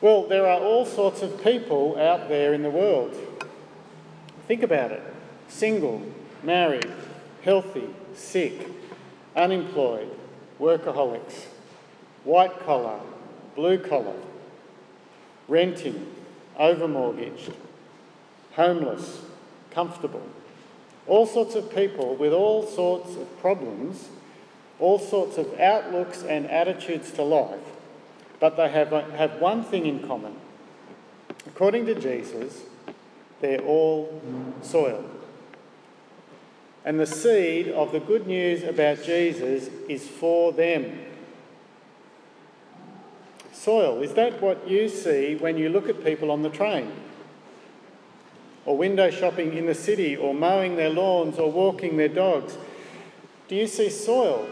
Well, there are all sorts of people out there in the world. Think about it single, married, healthy, sick, unemployed, workaholics, white collar, blue collar, renting, overmortgaged, homeless, comfortable. All sorts of people with all sorts of problems, all sorts of outlooks and attitudes to life, but they have, uh, have one thing in common. According to Jesus, they're all soil. And the seed of the good news about Jesus is for them. Soil, is that what you see when you look at people on the train? Or window shopping in the city, or mowing their lawns, or walking their dogs? Do you see soil?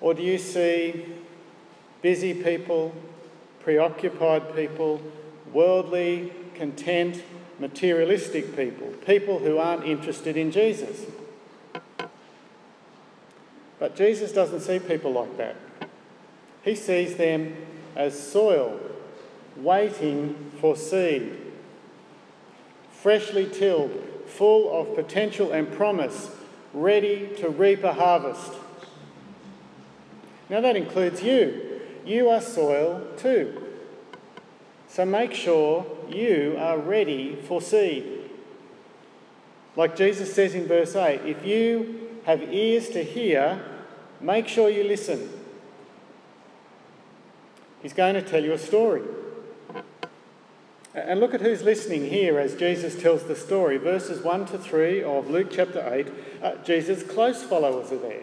Or do you see busy people, preoccupied people, worldly, content, materialistic people, people who aren't interested in Jesus. But Jesus doesn't see people like that. He sees them as soil, waiting for seed, freshly tilled, full of potential and promise, ready to reap a harvest. Now that includes you. You are soil too. So make sure you are ready for seed. Like Jesus says in verse 8 if you have ears to hear, make sure you listen. He's going to tell you a story. And look at who's listening here as Jesus tells the story. Verses 1 to 3 of Luke chapter 8, uh, Jesus' close followers are there.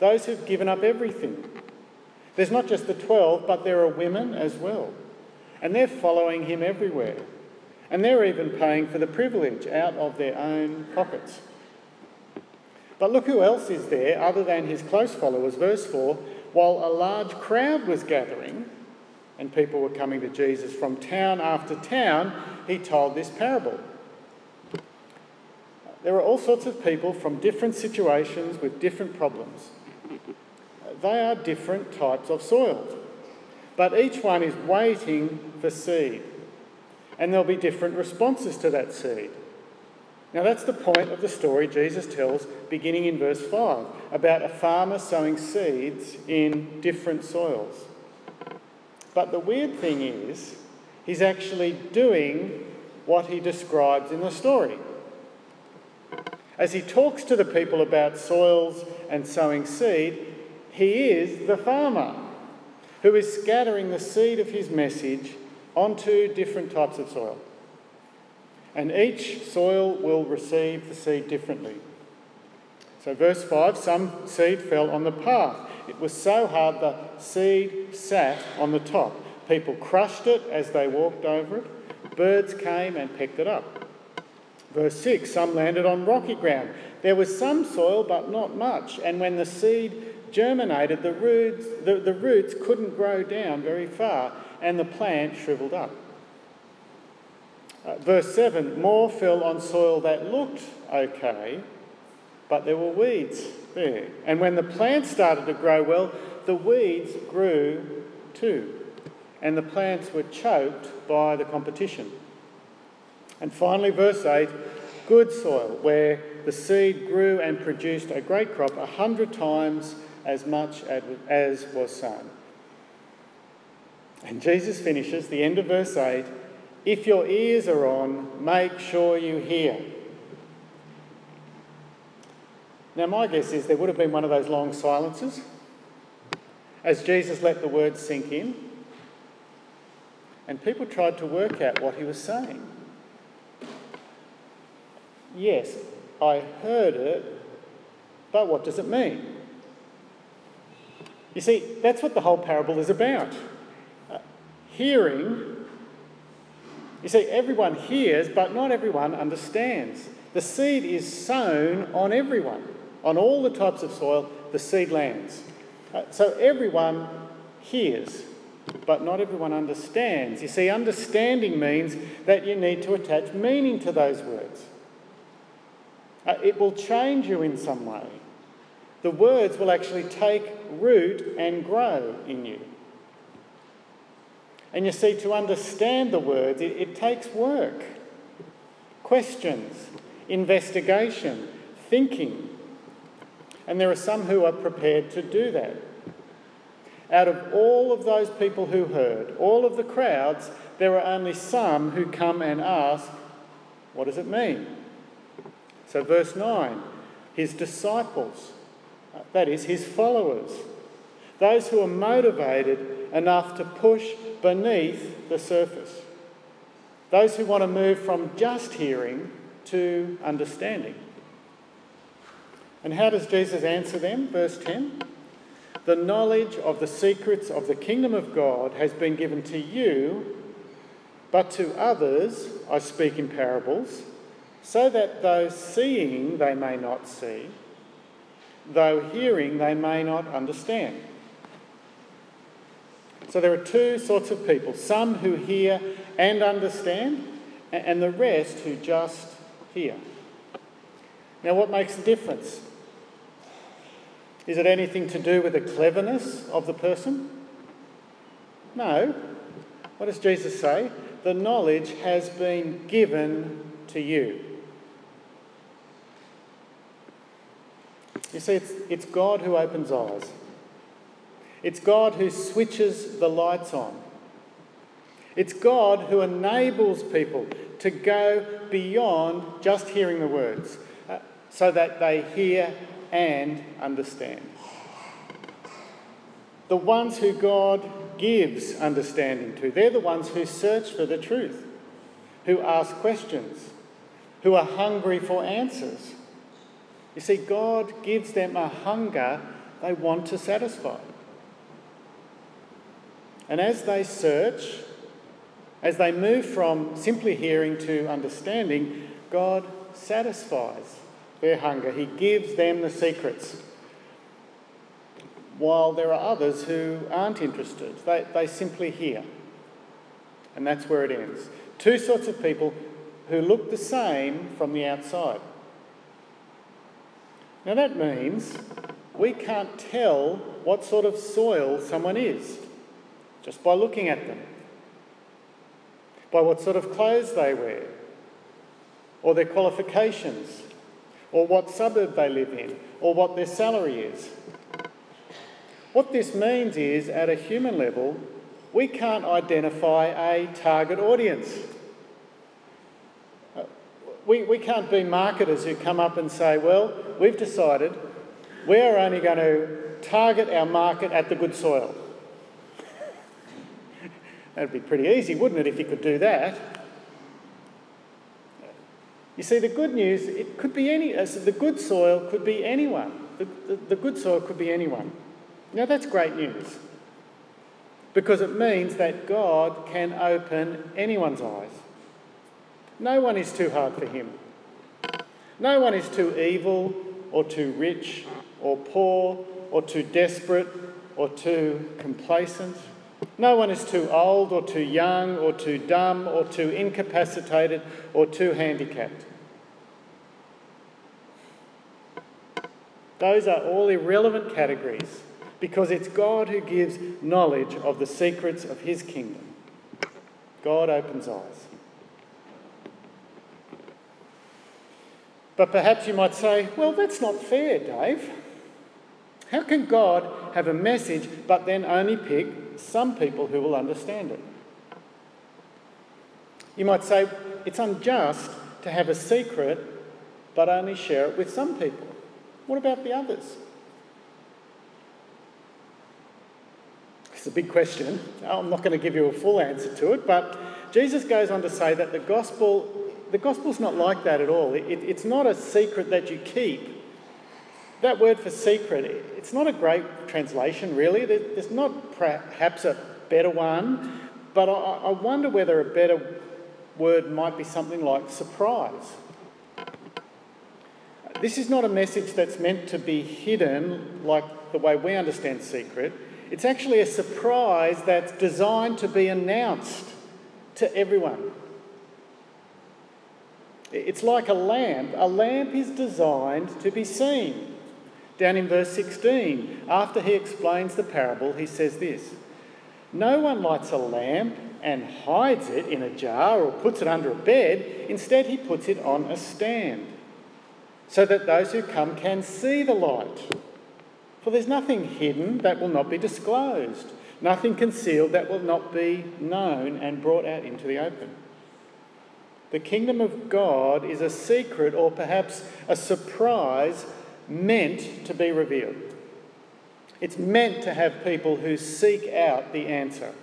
Those who've given up everything. There's not just the 12, but there are women as well. And they're following him everywhere. And they're even paying for the privilege out of their own pockets. But look who else is there other than his close followers. Verse 4 While a large crowd was gathering and people were coming to Jesus from town after town, he told this parable. There are all sorts of people from different situations with different problems. They are different types of soil but each one is waiting for seed. And there'll be different responses to that seed. Now, that's the point of the story Jesus tells beginning in verse 5 about a farmer sowing seeds in different soils. But the weird thing is, he's actually doing what he describes in the story. As he talks to the people about soils and sowing seed, he is the farmer who is scattering the seed of his message onto different types of soil. And each soil will receive the seed differently. So, verse 5 some seed fell on the path. It was so hard the seed sat on the top. People crushed it as they walked over it. Birds came and picked it up. Verse 6 some landed on rocky ground. There was some soil, but not much. And when the seed germinated, the roots, the, the roots couldn't grow down very far and the plant shriveled up. Uh, verse 7 more fell on soil that looked okay, but there were weeds there. And when the plant started to grow well, the weeds grew too. And the plants were choked by the competition. And finally, verse 8 good soil, where the seed grew and produced a great crop a hundred times as much as was sown. And Jesus finishes the end of verse 8 if your ears are on, make sure you hear. Now, my guess is there would have been one of those long silences as Jesus let the words sink in, and people tried to work out what he was saying. Yes, I heard it, but what does it mean? You see, that's what the whole parable is about. Uh, hearing, you see, everyone hears, but not everyone understands. The seed is sown on everyone, on all the types of soil, the seed lands. Uh, so everyone hears, but not everyone understands. You see, understanding means that you need to attach meaning to those words. Uh, it will change you in some way the words will actually take root and grow in you. And you see, to understand the words, it, it takes work, questions, investigation, thinking. And there are some who are prepared to do that. Out of all of those people who heard, all of the crowds, there are only some who come and ask, What does it mean? So, verse 9 his disciples, that is, his followers, those who are motivated enough to push beneath the surface, those who want to move from just hearing to understanding. And how does Jesus answer them? Verse 10 The knowledge of the secrets of the kingdom of God has been given to you, but to others I speak in parables, so that those seeing they may not see, though hearing they may not understand. So there are two sorts of people some who hear and understand, and the rest who just hear. Now, what makes the difference? Is it anything to do with the cleverness of the person? No. What does Jesus say? The knowledge has been given to you. You see, it's, it's God who opens eyes. It's God who switches the lights on. It's God who enables people to go beyond just hearing the words uh, so that they hear and understand. The ones who God gives understanding to, they're the ones who search for the truth, who ask questions, who are hungry for answers. You see, God gives them a hunger they want to satisfy. And as they search, as they move from simply hearing to understanding, God satisfies their hunger. He gives them the secrets. While there are others who aren't interested, they, they simply hear. And that's where it ends. Two sorts of people who look the same from the outside. Now that means we can't tell what sort of soil someone is just by looking at them, by what sort of clothes they wear, or their qualifications, or what suburb they live in, or what their salary is. What this means is, at a human level, we can't identify a target audience. We, we can't be marketers who come up and say, well, we've decided we're only going to target our market at the good soil. That'd be pretty easy, wouldn't it, if you could do that? You see, the good news, it could be any, uh, the good soil could be anyone. The, the, the good soil could be anyone. Now, that's great news because it means that God can open anyone's eyes. No one is too hard for Him. No one is too evil or too rich or poor or too desperate or too complacent. No one is too old or too young or too dumb or too incapacitated or too handicapped. Those are all irrelevant categories because it's God who gives knowledge of the secrets of his kingdom. God opens eyes. But perhaps you might say, well, that's not fair, Dave. How can God have a message but then only pick some people who will understand it? You might say it's unjust to have a secret but only share it with some people. What about the others? It's a big question. I'm not going to give you a full answer to it, but Jesus goes on to say that the gospel, the gospel's not like that at all. It, it's not a secret that you keep that word for secret, it's not a great translation, really. There's not perhaps a better one, but I wonder whether a better word might be something like surprise. This is not a message that's meant to be hidden like the way we understand secret. It's actually a surprise that's designed to be announced to everyone. It's like a lamp. A lamp is designed to be seen. Down in verse 16, after he explains the parable, he says this No one lights a lamp and hides it in a jar or puts it under a bed. Instead, he puts it on a stand so that those who come can see the light. For there's nothing hidden that will not be disclosed, nothing concealed that will not be known and brought out into the open. The kingdom of God is a secret or perhaps a surprise meant to be revealed. It's meant to have people who seek out the answer.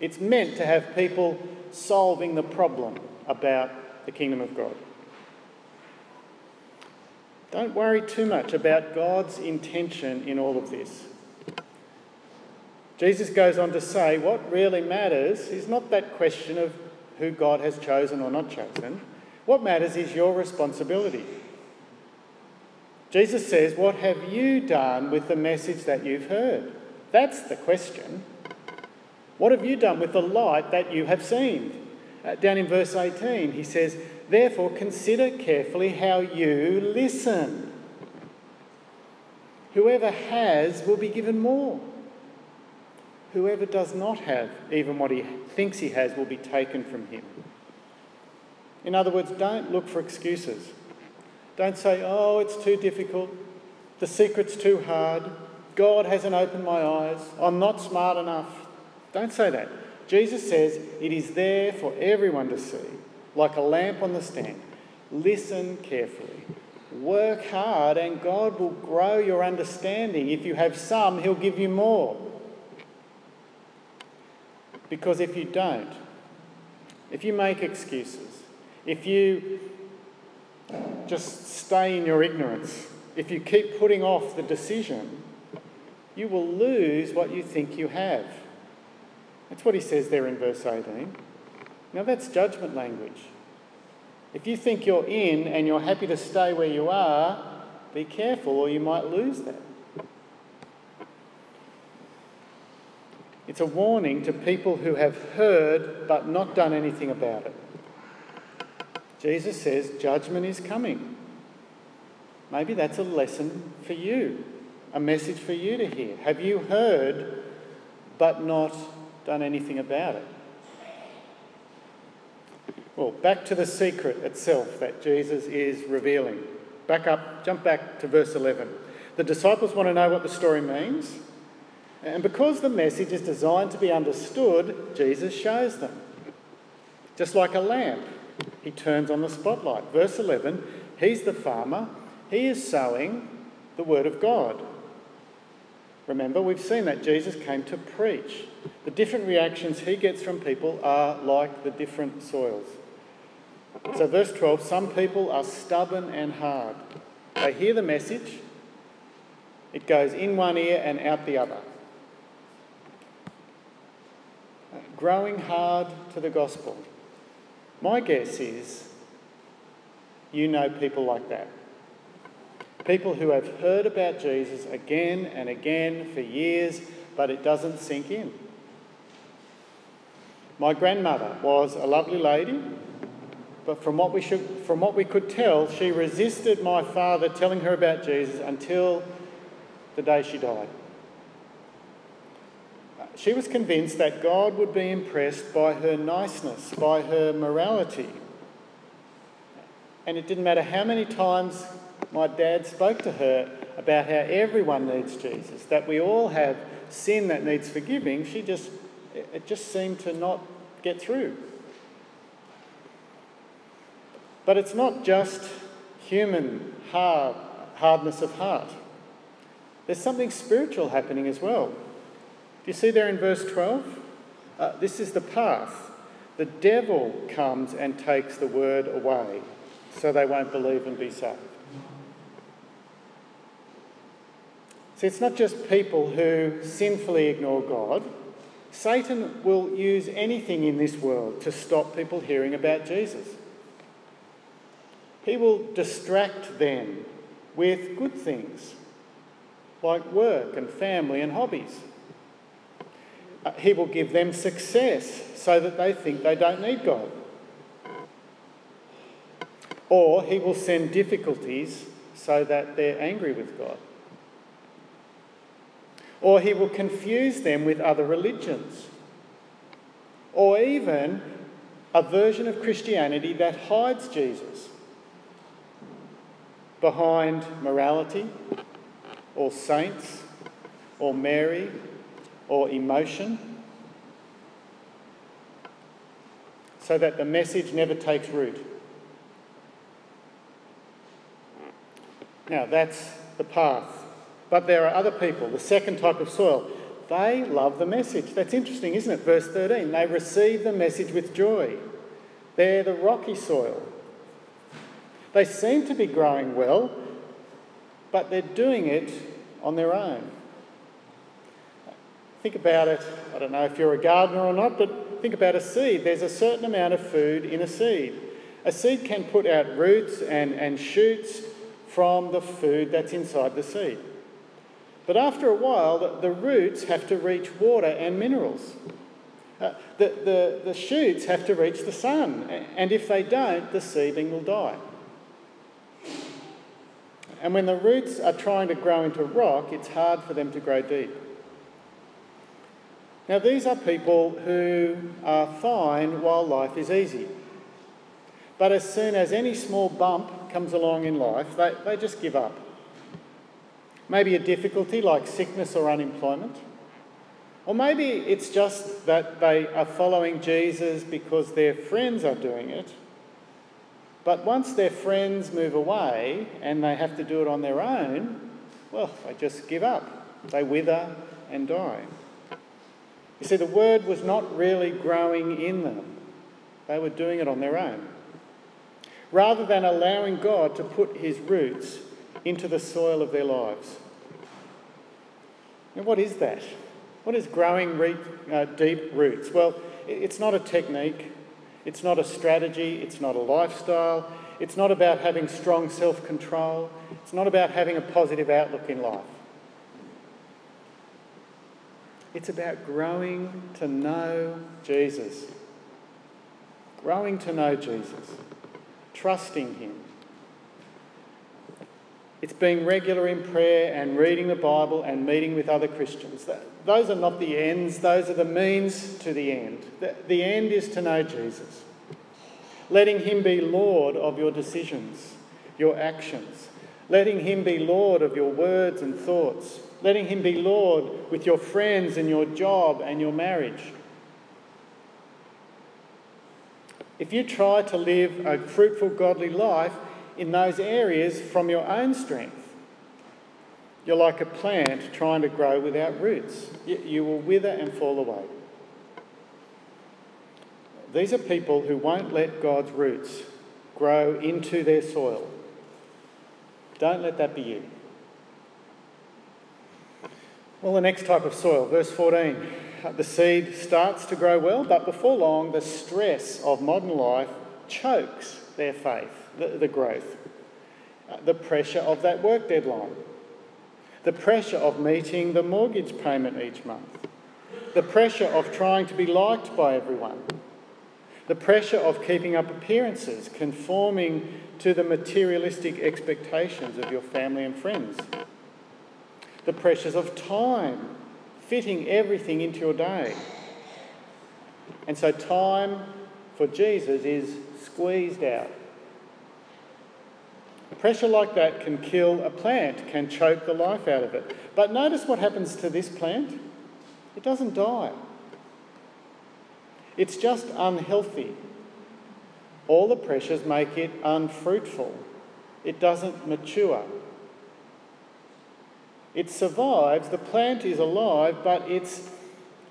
It's meant to have people solving the problem about the kingdom of God. Don't worry too much about God's intention in all of this. Jesus goes on to say what really matters is not that question of who God has chosen or not chosen. What matters is your responsibility. Jesus says, What have you done with the message that you've heard? That's the question. What have you done with the light that you have seen? Uh, down in verse 18, he says, Therefore, consider carefully how you listen. Whoever has will be given more. Whoever does not have, even what he thinks he has, will be taken from him. In other words, don't look for excuses. Don't say, oh, it's too difficult, the secret's too hard, God hasn't opened my eyes, I'm not smart enough. Don't say that. Jesus says it is there for everyone to see, like a lamp on the stand. Listen carefully. Work hard, and God will grow your understanding. If you have some, He'll give you more. Because if you don't, if you make excuses, if you just stay in your ignorance. If you keep putting off the decision, you will lose what you think you have. That's what he says there in verse 18. Now, that's judgment language. If you think you're in and you're happy to stay where you are, be careful or you might lose that. It's a warning to people who have heard but not done anything about it. Jesus says judgment is coming. Maybe that's a lesson for you, a message for you to hear. Have you heard but not done anything about it? Well, back to the secret itself that Jesus is revealing. Back up, jump back to verse 11. The disciples want to know what the story means. And because the message is designed to be understood, Jesus shows them. Just like a lamp he turns on the spotlight. Verse 11 He's the farmer, he is sowing the word of God. Remember, we've seen that Jesus came to preach. The different reactions he gets from people are like the different soils. So, verse 12 some people are stubborn and hard. They hear the message, it goes in one ear and out the other. Growing hard to the gospel. My guess is you know people like that. People who have heard about Jesus again and again for years, but it doesn't sink in. My grandmother was a lovely lady, but from what we, should, from what we could tell, she resisted my father telling her about Jesus until the day she died. She was convinced that God would be impressed by her niceness, by her morality. And it didn't matter how many times my dad spoke to her about how everyone needs Jesus, that we all have sin that needs forgiving, she just, it just seemed to not get through. But it's not just human hard, hardness of heart. There's something spiritual happening as well. Do you see there in verse 12? Uh, this is the path. The devil comes and takes the word away so they won't believe and be saved. See, it's not just people who sinfully ignore God. Satan will use anything in this world to stop people hearing about Jesus. He will distract them with good things like work and family and hobbies. Uh, he will give them success so that they think they don't need God. Or He will send difficulties so that they're angry with God. or he will confuse them with other religions, or even a version of Christianity that hides Jesus behind morality, or saints, or Mary, or emotion, so that the message never takes root. Now, that's the path. But there are other people, the second type of soil. They love the message. That's interesting, isn't it? Verse 13. They receive the message with joy. They're the rocky soil. They seem to be growing well, but they're doing it on their own. Think about it. I don't know if you're a gardener or not, but think about a seed. There's a certain amount of food in a seed. A seed can put out roots and, and shoots from the food that's inside the seed. But after a while, the, roots have to reach water and minerals. Uh, the, the, the shoots have to reach the sun, and if they don't, the seedling will die. And when the roots are trying to grow into rock, it's hard for them to grow deep. Now, these are people who are fine while life is easy. But as soon as any small bump comes along in life, they, they just give up. Maybe a difficulty like sickness or unemployment. Or maybe it's just that they are following Jesus because their friends are doing it. But once their friends move away and they have to do it on their own, well, they just give up. They wither and die. You see, the word was not really growing in them, they were doing it on their own rather than allowing God to put his roots into the soil of their lives. And what is that? What is growing re- uh, deep roots? Well, it's not a technique, it's not a strategy, it's not a lifestyle, it's not about having strong self control, it's not about having a positive outlook in life. It's about growing to know Jesus. Growing to know Jesus trusting Him. It's being regular in prayer and reading the Bible and meeting with other Christians. Those are not the ends, those are the means to the end. The end is to know Jesus, letting Him be Lord of your decisions, your actions, letting Him be Lord of your words and thoughts, letting Him be Lord with your friends and your job and your marriage. If you try to live a fruitful, godly life in those areas from your own strength, you're like a plant trying to grow without roots. You will wither and fall away. These are people who won't let God's roots grow into their soil. Don't let that be you. Well, the next type of soil, verse 14 the seed starts to grow well, but before long, the stress of modern life chokes their faith, the, the growth. Uh, the pressure of that work deadline, the pressure of meeting the mortgage payment each month, the pressure of trying to be liked by everyone, the pressure of keeping up appearances, conforming to the materialistic expectations of your family and friends, the pressures of time fitting everything into your day. And so time for Jesus is squeezed out. A pressure like that can kill a plant, can choke the life out of it. But notice what happens to this plant it doesn't die, it's just unhealthy. All the pressures make it unfruitful, it doesn't mature. It survives, the plant is alive, but it's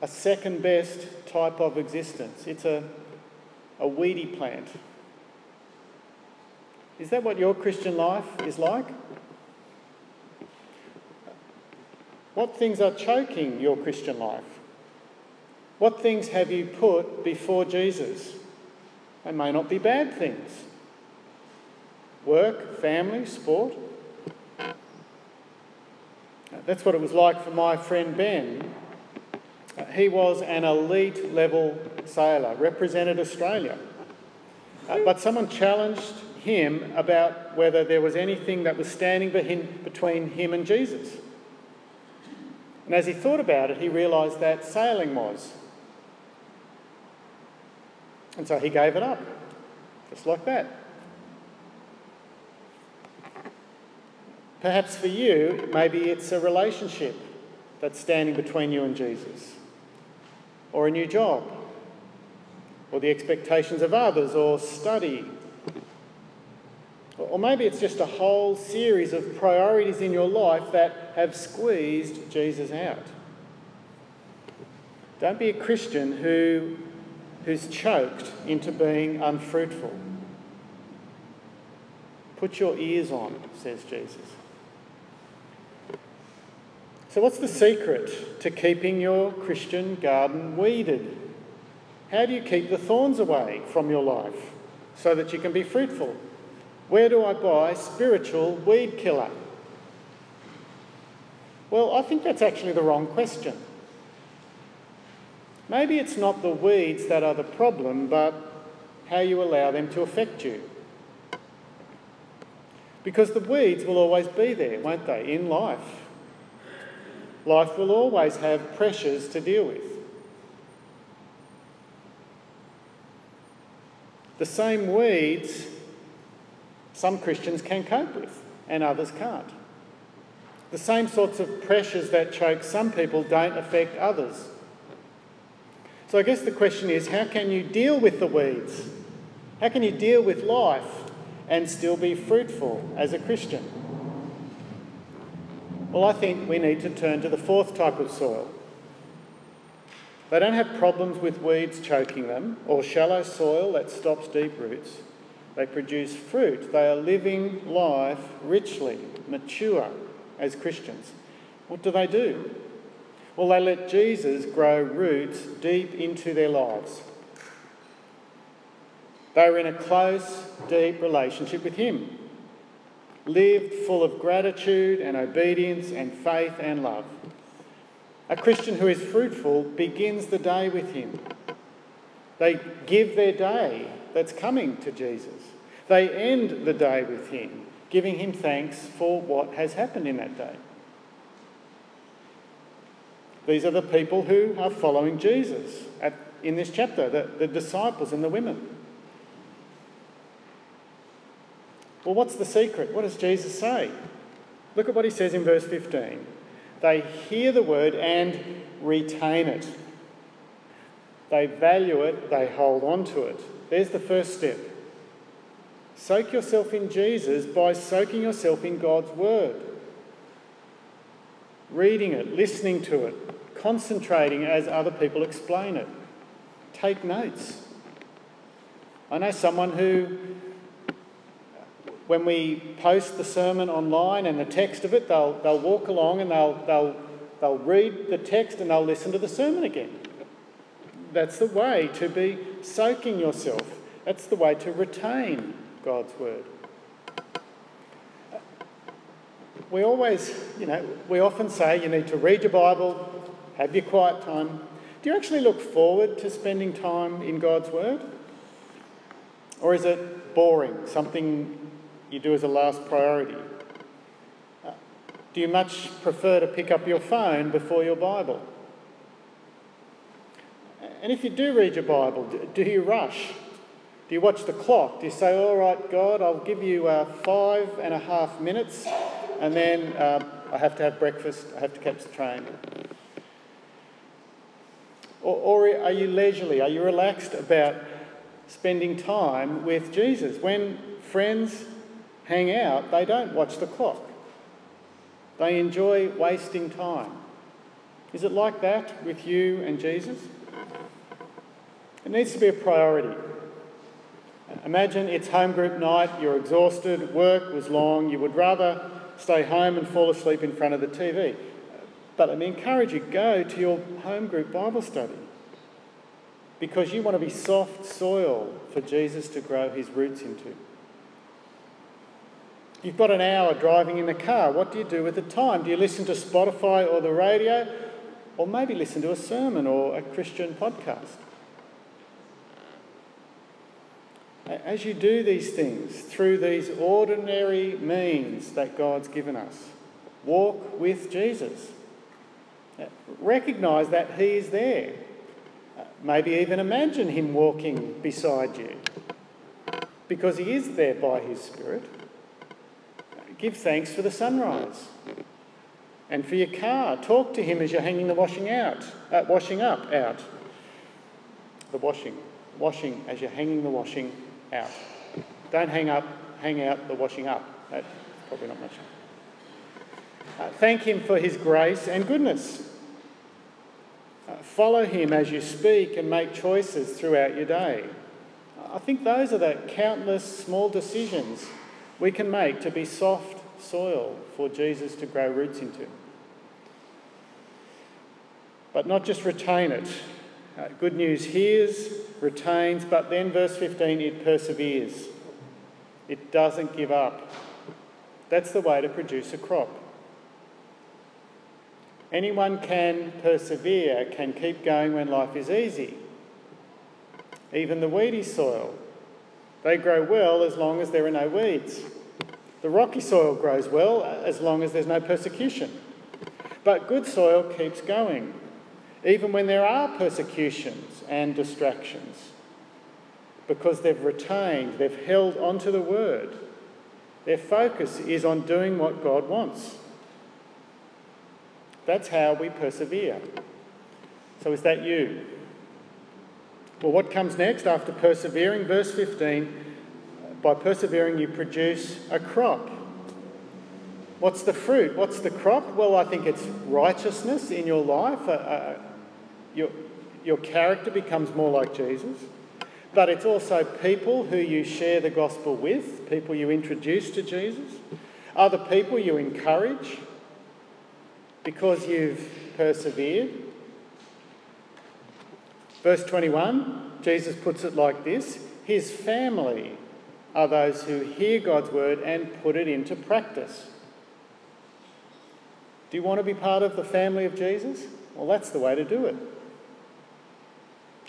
a second best type of existence. It's a, a weedy plant. Is that what your Christian life is like? What things are choking your Christian life? What things have you put before Jesus? They may not be bad things. Work, family, sport. That's what it was like for my friend Ben. He was an elite level sailor, represented Australia. Uh, but someone challenged him about whether there was anything that was standing between him and Jesus. And as he thought about it, he realised that sailing was. And so he gave it up, just like that. Perhaps for you, maybe it's a relationship that's standing between you and Jesus, or a new job, or the expectations of others, or study. Or maybe it's just a whole series of priorities in your life that have squeezed Jesus out. Don't be a Christian who, who's choked into being unfruitful. Put your ears on, says Jesus. So, what's the secret to keeping your Christian garden weeded? How do you keep the thorns away from your life so that you can be fruitful? Where do I buy spiritual weed killer? Well, I think that's actually the wrong question. Maybe it's not the weeds that are the problem, but how you allow them to affect you. Because the weeds will always be there, won't they, in life? Life will always have pressures to deal with. The same weeds some Christians can cope with and others can't. The same sorts of pressures that choke some people don't affect others. So I guess the question is how can you deal with the weeds? How can you deal with life and still be fruitful as a Christian? Well, I think we need to turn to the fourth type of soil. They don't have problems with weeds choking them or shallow soil that stops deep roots. They produce fruit. They are living life richly, mature as Christians. What do they do? Well, they let Jesus grow roots deep into their lives. They are in a close, deep relationship with Him lived full of gratitude and obedience and faith and love. A Christian who is fruitful begins the day with Him. They give their day that's coming to Jesus. They end the day with Him, giving Him thanks for what has happened in that day. These are the people who are following Jesus at, in this chapter, the, the disciples and the women. Well, what's the secret? What does Jesus say? Look at what he says in verse 15. They hear the word and retain it. They value it, they hold on to it. There's the first step. Soak yourself in Jesus by soaking yourself in God's word. Reading it, listening to it, concentrating as other people explain it. Take notes. I know someone who when we post the sermon online and the text of it, they'll, they'll walk along and they'll, they'll, they'll read the text and they'll listen to the sermon again. That's the way to be soaking yourself. That's the way to retain God's word. We always, you know, we often say you need to read your Bible, have your quiet time. Do you actually look forward to spending time in God's word? Or is it boring, something you do as a last priority? Uh, do you much prefer to pick up your phone before your Bible? And if you do read your Bible, do you rush? Do you watch the clock? Do you say, All right, God, I'll give you uh, five and a half minutes, and then uh, I have to have breakfast, I have to catch the train? Or, or are you leisurely? Are you relaxed about spending time with Jesus? When friends hang out, they don't watch the clock. They enjoy wasting time. Is it like that with you and Jesus? It needs to be a priority. Imagine it's home group night, you're exhausted, work was long, you would rather stay home and fall asleep in front of the TV. But me encourage you go to your home group Bible study because you want to be soft soil for Jesus to grow his roots into. You've got an hour driving in the car. What do you do with the time? Do you listen to Spotify or the radio? Or maybe listen to a sermon or a Christian podcast? As you do these things through these ordinary means that God's given us, walk with Jesus. Uh, Recognise that He is there. Uh, maybe even imagine Him walking beside you because He is there by His Spirit. Give thanks for the sunrise and for your car. Talk to Him as you're hanging the washing out, uh, washing up out. The washing, washing as you're hanging the washing out. Don't hang up, hang out the washing up. That's probably not much. Uh, thank Him for His grace and goodness. Uh, follow Him as you speak and make choices throughout your day. I think those are the countless small decisions we can make to be soft soil for Jesus to grow roots into. But not just retain it. Uh, good news hears, retains, but then, verse 15, it perseveres. It doesn't give up. That's the way to produce a crop. Anyone can persevere, can keep going when life is easy. Even the weedy soil, they grow well as long as there are no weeds. The rocky soil grows well as long as there's no persecution. But good soil keeps going, even when there are persecutions and distractions, because they've retained, they've held onto the word. Their focus is on doing what God wants. That's how we persevere. So, is that you? Well, what comes next after persevering? Verse 15 by persevering, you produce a crop. What's the fruit? What's the crop? Well, I think it's righteousness in your life. Uh, uh, your, your character becomes more like Jesus. But it's also people who you share the gospel with, people you introduce to Jesus, other people you encourage, because you've persevered. Verse 21, Jesus puts it like this His family are those who hear God's word and put it into practice. Do you want to be part of the family of Jesus? Well, that's the way to do it.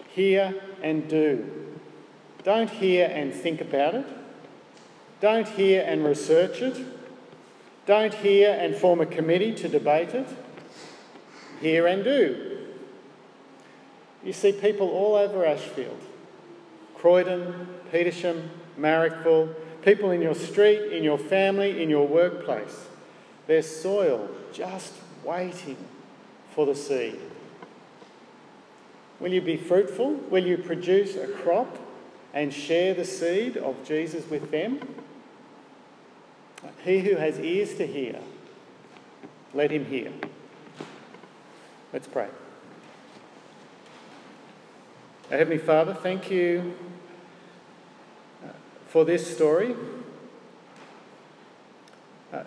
Hear and do. Don't hear and think about it. Don't hear and research it. Don't hear and form a committee to debate it. Hear and do. You see people all over Ashfield Croydon, Petersham, Marrickville, people in your street, in your family, in your workplace. There's soil just waiting for the seed. Will you be fruitful? Will you produce a crop and share the seed of Jesus with them? He who has ears to hear, let him hear. Let's pray. Our Heavenly Father, thank you uh, for this story. Uh,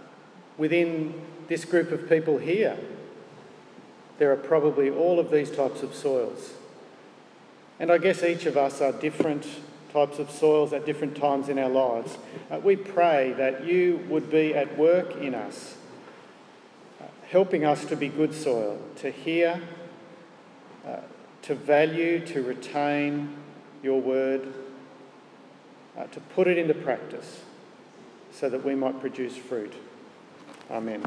within this group of people here, there are probably all of these types of soils. And I guess each of us are different types of soils at different times in our lives. Uh, we pray that you would be at work in us, uh, helping us to be good soil, to hear, uh, to value, to retain your word, uh, to put it into practice so that we might produce fruit. Amen.